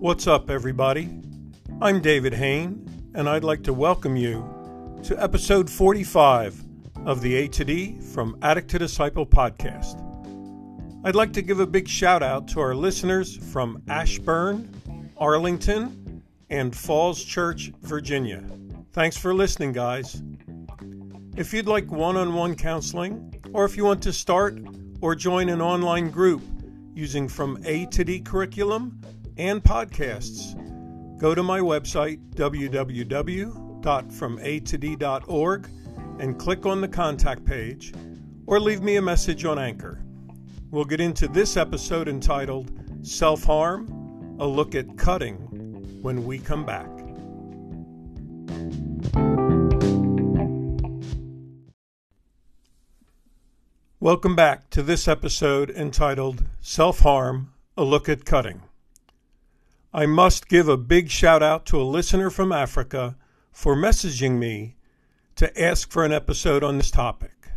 What's up, everybody? I'm David Hain, and I'd like to welcome you to episode 45 of the A to D from Addict to Disciple podcast. I'd like to give a big shout out to our listeners from Ashburn, Arlington, and Falls Church, Virginia. Thanks for listening, guys. If you'd like one on one counseling, or if you want to start or join an online group using From A to D curriculum and podcasts, go to my website, www.fromatod.org, and click on the contact page, or leave me a message on Anchor. We'll get into this episode entitled Self Harm A Look at Cutting when we come back. Welcome back to this episode entitled Self Harm A Look at Cutting. I must give a big shout out to a listener from Africa for messaging me to ask for an episode on this topic.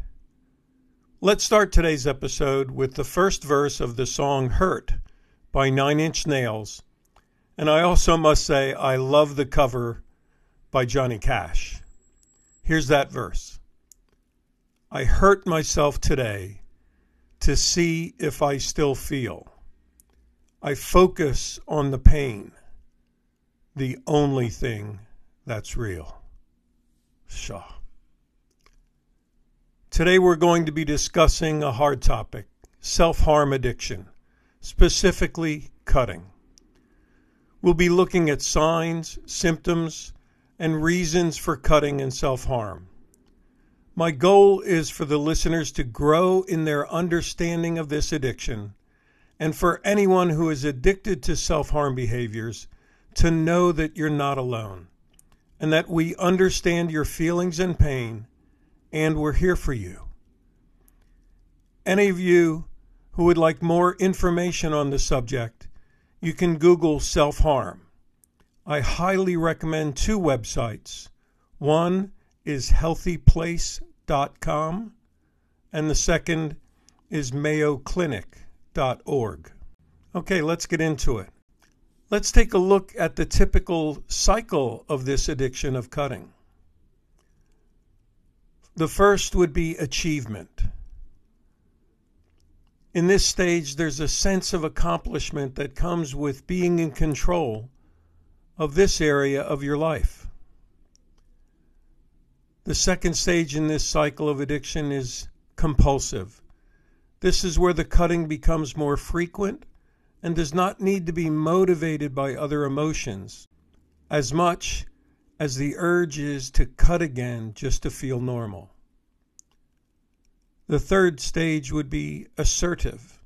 Let's start today's episode with the first verse of the song Hurt by Nine Inch Nails. And I also must say, I love the cover by Johnny Cash. Here's that verse. I hurt myself today to see if I still feel. I focus on the pain, the only thing that's real. Shaw. Today we're going to be discussing a hard topic self harm addiction, specifically cutting. We'll be looking at signs, symptoms, and reasons for cutting and self harm. My goal is for the listeners to grow in their understanding of this addiction, and for anyone who is addicted to self harm behaviors to know that you're not alone, and that we understand your feelings and pain, and we're here for you. Any of you who would like more information on the subject, you can Google self harm. I highly recommend two websites. One is healthyplace.com, and the second is Okay, let's get into it. Let's take a look at the typical cycle of this addiction of cutting. The first would be achievement. In this stage, there's a sense of accomplishment that comes with being in control of this area of your life. The second stage in this cycle of addiction is compulsive. This is where the cutting becomes more frequent and does not need to be motivated by other emotions as much as the urge is to cut again just to feel normal. The third stage would be assertive.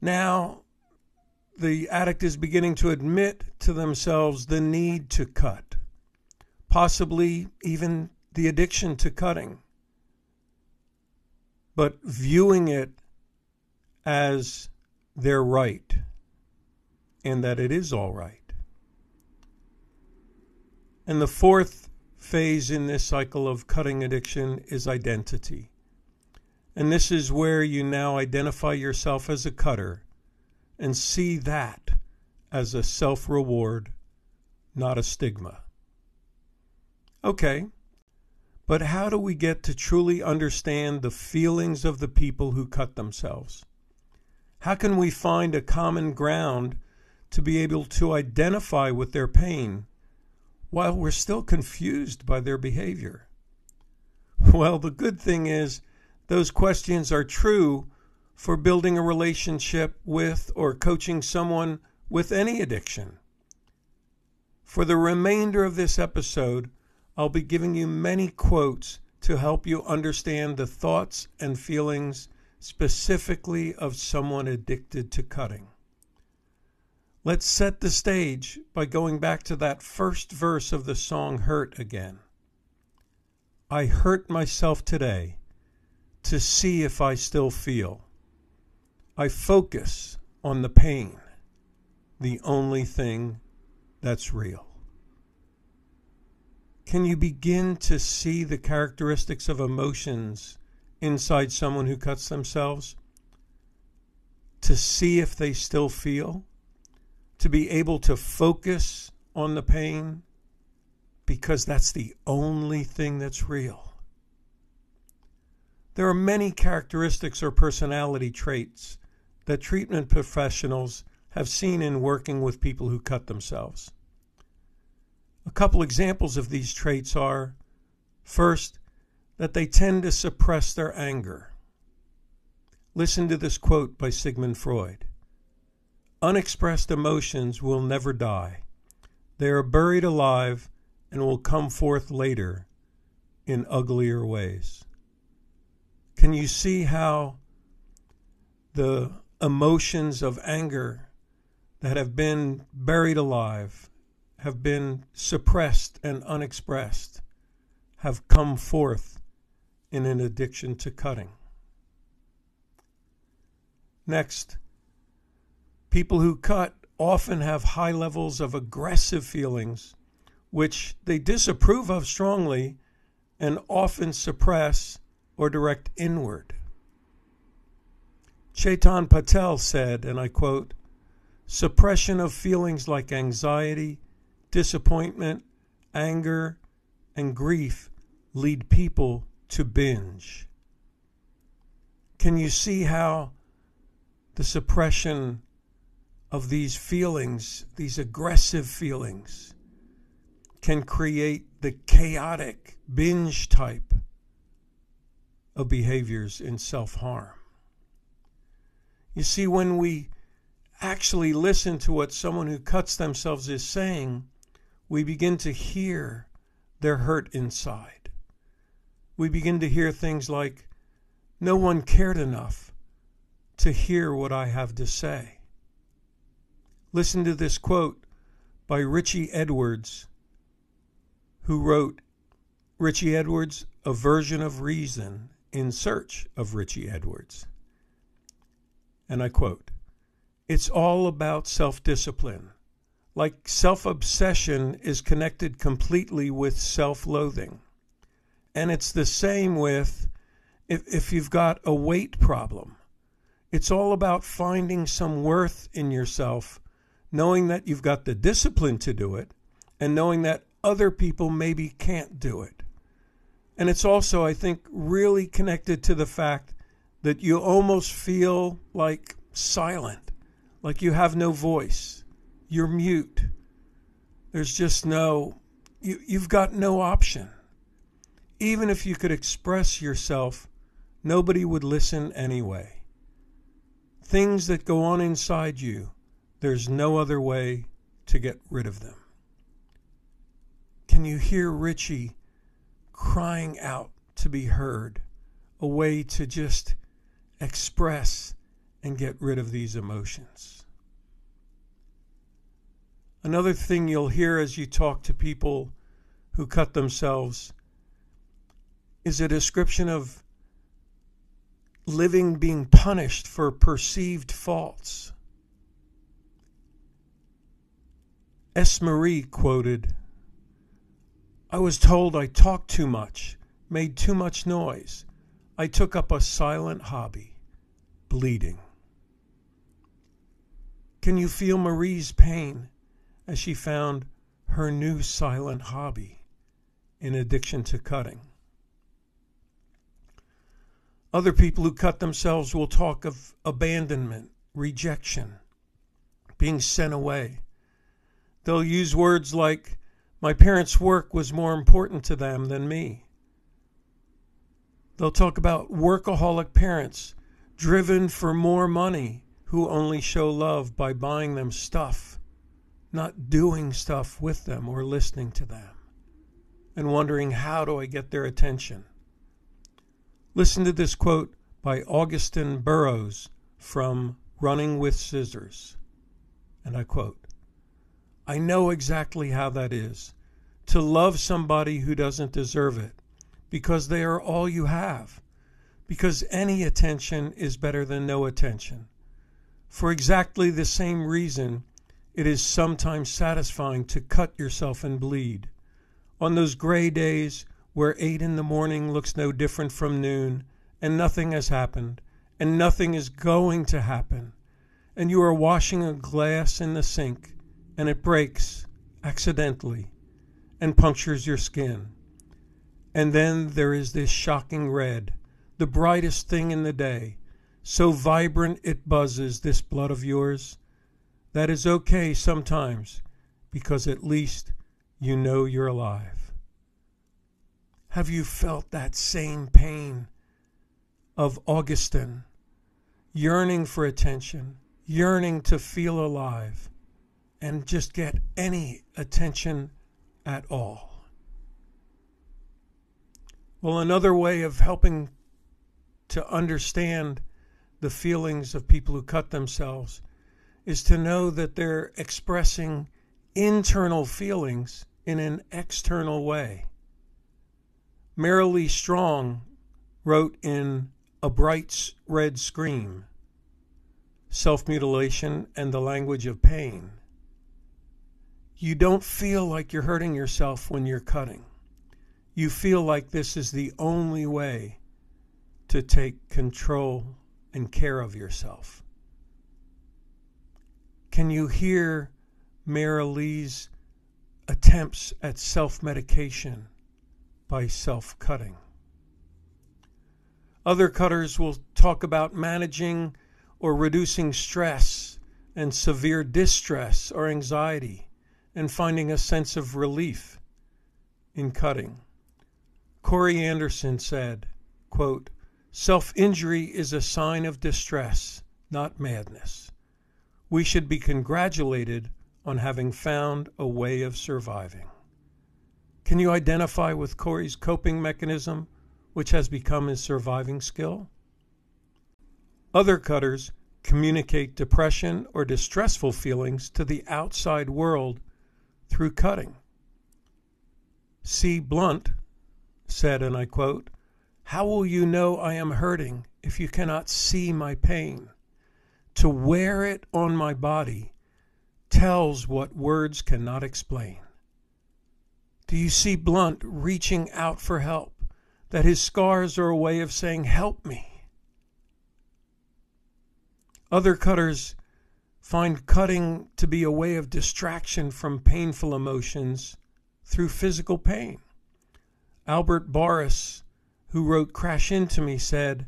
Now, the addict is beginning to admit to themselves the need to cut possibly even the addiction to cutting, but viewing it as their right and that it is all right. And the fourth phase in this cycle of cutting addiction is identity. And this is where you now identify yourself as a cutter and see that as a self reward, not a stigma. Okay, but how do we get to truly understand the feelings of the people who cut themselves? How can we find a common ground to be able to identify with their pain while we're still confused by their behavior? Well, the good thing is those questions are true for building a relationship with or coaching someone with any addiction. For the remainder of this episode, I'll be giving you many quotes to help you understand the thoughts and feelings specifically of someone addicted to cutting. Let's set the stage by going back to that first verse of the song Hurt again. I hurt myself today to see if I still feel. I focus on the pain, the only thing that's real. Can you begin to see the characteristics of emotions inside someone who cuts themselves? To see if they still feel? to be able to focus on the pain because that's the only thing that's real. There are many characteristics or personality traits that treatment professionals have seen in working with people who cut themselves. A couple examples of these traits are first, that they tend to suppress their anger. Listen to this quote by Sigmund Freud Unexpressed emotions will never die, they are buried alive and will come forth later in uglier ways. Can you see how the emotions of anger that have been buried alive, have been suppressed and unexpressed, have come forth in an addiction to cutting? Next, people who cut often have high levels of aggressive feelings, which they disapprove of strongly and often suppress or direct inward. Chetan Patel said, and I quote, suppression of feelings like anxiety, disappointment, anger, and grief lead people to binge. Can you see how the suppression of these feelings, these aggressive feelings, can create the chaotic binge type of behaviors in self harm. You see, when we actually listen to what someone who cuts themselves is saying, we begin to hear their hurt inside. We begin to hear things like, No one cared enough to hear what I have to say. Listen to this quote by Richey Edwards, who wrote Richey Edwards, A Version of Reason in Search of Richie Edwards. And I quote It's all about self discipline. Like self obsession is connected completely with self loathing. And it's the same with if, if you've got a weight problem. It's all about finding some worth in yourself, knowing that you've got the discipline to do it, and knowing that other people maybe can't do it. And it's also, I think, really connected to the fact that you almost feel like silent, like you have no voice. You're mute. There's just no, you, you've got no option. Even if you could express yourself, nobody would listen anyway. Things that go on inside you, there's no other way to get rid of them. Can you hear Richey crying out to be heard? A way to just express and get rid of these emotions. Another thing you'll hear as you talk to people who cut themselves is a description of living being punished for perceived faults. S. Marie quoted I was told I talked too much, made too much noise. I took up a silent hobby, bleeding. Can you feel Marie's pain as she found her new silent hobby in addiction to cutting? Other people who cut themselves will talk of abandonment, rejection, being sent away. They'll use words like, My parents' work was more important to them than me. They'll talk about workaholic parents driven for more money who only show love by buying them stuff, not doing stuff with them or listening to them, and wondering, how do I get their attention? Listen to this quote by Augusten Burroughs from Running with Scissors. And I quote I know exactly how that is to love somebody who doesn't deserve it because they are all you have, because any attention is better than no attention. For exactly the same reason, it is sometimes satisfying to cut yourself and bleed. On those gray days where eight in the morning looks no different from noon, and nothing has happened, and nothing is going to happen, and you are washing a glass in the sink and it breaks accidentally and punctures your skin. And then there is this shocking red, the brightest thing in the day, so vibrant it buzzes this blood of yours. That is okay sometimes because at least you know you're alive. Have you felt that same pain of Augustine, yearning for attention, yearning to feel alive, and just get any attention at all? Well, another way of helping to understand the feelings of people who cut themselves is to know that they're expressing internal feelings in an external way. Marilee Strong wrote in A Bright Red Scream Self Mutilation and the Language of Pain. You don't feel like you're hurting yourself when you're cutting. You feel like this is the only way to take control and care of yourself. Can you hear Marilee's attempts at self medication by self cutting? Other cutters will talk about managing or reducing stress and severe distress or anxiety and finding a sense of relief in cutting. Corey Anderson said, quote, Self injury is a sign of distress, not madness. We should be congratulated on having found a way of surviving. Can you identify with Corey's coping mechanism, which has become his surviving skill? Other cutters communicate depression or distressful feelings to the outside world through cutting. C. Blunt said, and I quote, How will you know I am hurting if you cannot see my pain? To wear it on my body tells what words cannot explain. Do you see Blunt reaching out for help? That his scars are a way of saying, Help me. Other cutters find cutting to be a way of distraction from painful emotions through physical pain. Albert Borris, who wrote Crash Into Me, said,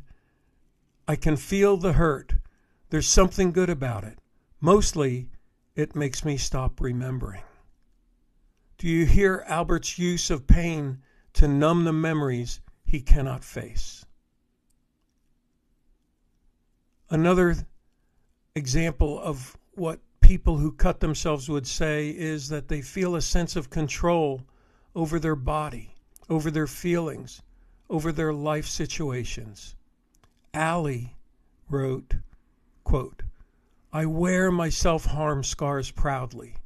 I can feel the hurt. There's something good about it. Mostly, it makes me stop remembering. Do you hear Albert's use of pain to numb the memories he cannot face? Another example of what people who cut themselves would say is that they feel a sense of control over their body, over their feelings, over their life situations. Allie wrote, quote, I wear my self harm scars proudly.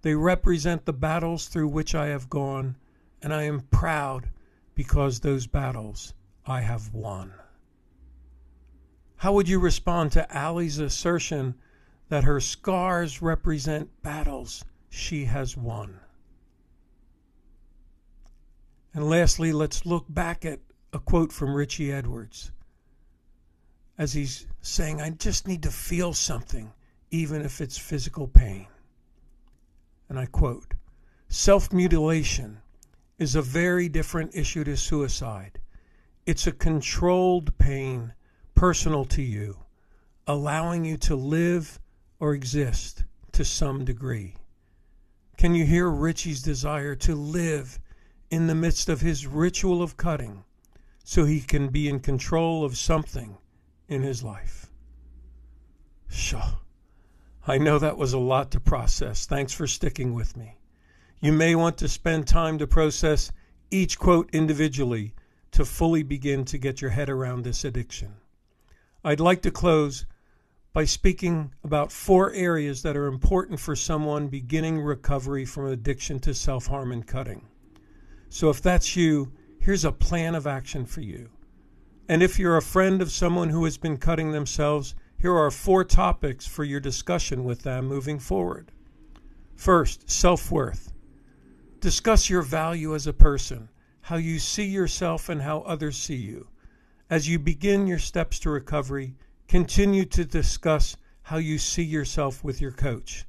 They represent the battles through which I have gone, and I am proud because those battles I have won. How would you respond to Allie's assertion that her scars represent battles she has won? And lastly, let's look back at a quote from Richey Edwards as he's saying, I just need to feel something, even if it's physical pain. And I quote Self mutilation is a very different issue to suicide. It's a controlled pain personal to you, allowing you to live or exist to some degree. Can you hear Richey's desire to live in the midst of his ritual of cutting so he can be in control of something in his life. Sure. I know that was a lot to process. Thanks for sticking with me. You may want to spend time to process each quote individually to fully begin to get your head around this addiction. I'd like to close by speaking about four areas that are important for someone beginning recovery from addiction to self harm and cutting. So, if that's you, here's a plan of action for you. And if you're a friend of someone who has been cutting themselves, here are four topics for your discussion with them moving forward. First, self worth. Discuss your value as a person, how you see yourself, and how others see you. As you begin your steps to recovery, continue to discuss how you see yourself with your coach.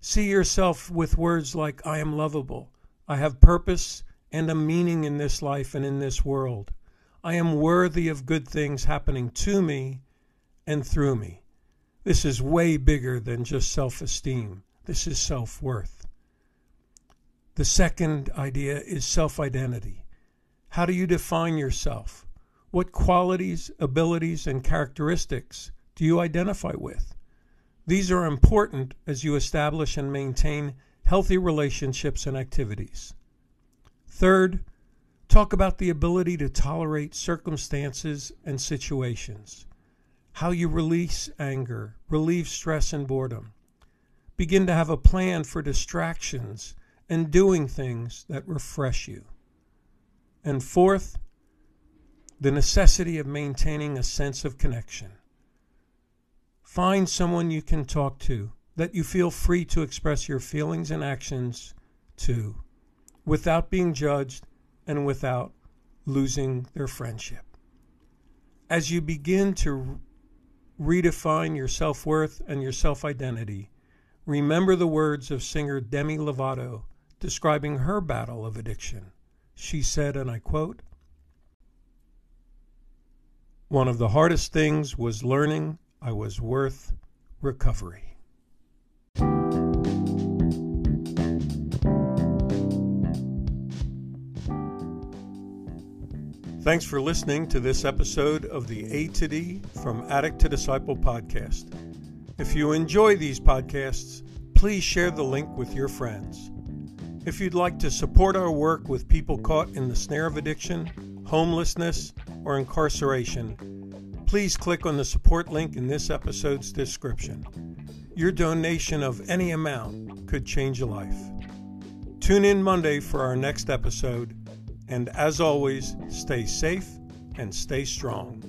See yourself with words like, I am lovable, I have purpose and a meaning in this life and in this world. I am worthy of good things happening to me and through me. This is way bigger than just self esteem. This is self worth. The second idea is self identity. How do you define yourself? What qualities, abilities, and characteristics do you identify with? These are important as you establish and maintain healthy relationships and activities. Third, talk about the ability to tolerate circumstances and situations, how you release anger, relieve stress and boredom. Begin to have a plan for distractions and doing things that refresh you. And fourth, the necessity of maintaining a sense of connection. Find someone you can talk to that you feel free to express your feelings and actions to without being judged and without losing their friendship. As you begin to redefine your self worth and your self identity, remember the words of singer Demi Lovato describing her battle of addiction. She said, and I quote, One of the hardest things was learning I was worth recovery. Thanks for listening to this episode of the A to D from Addict to Disciple podcast. If you enjoy these podcasts, please share the link with your friends. If you'd like to support our work with people caught in the snare of addiction, homelessness, or incarceration, please click on the support link in this episode's description. Your donation of any amount could change a life. Tune in Monday for our next episode and as always, stay safe and stay strong.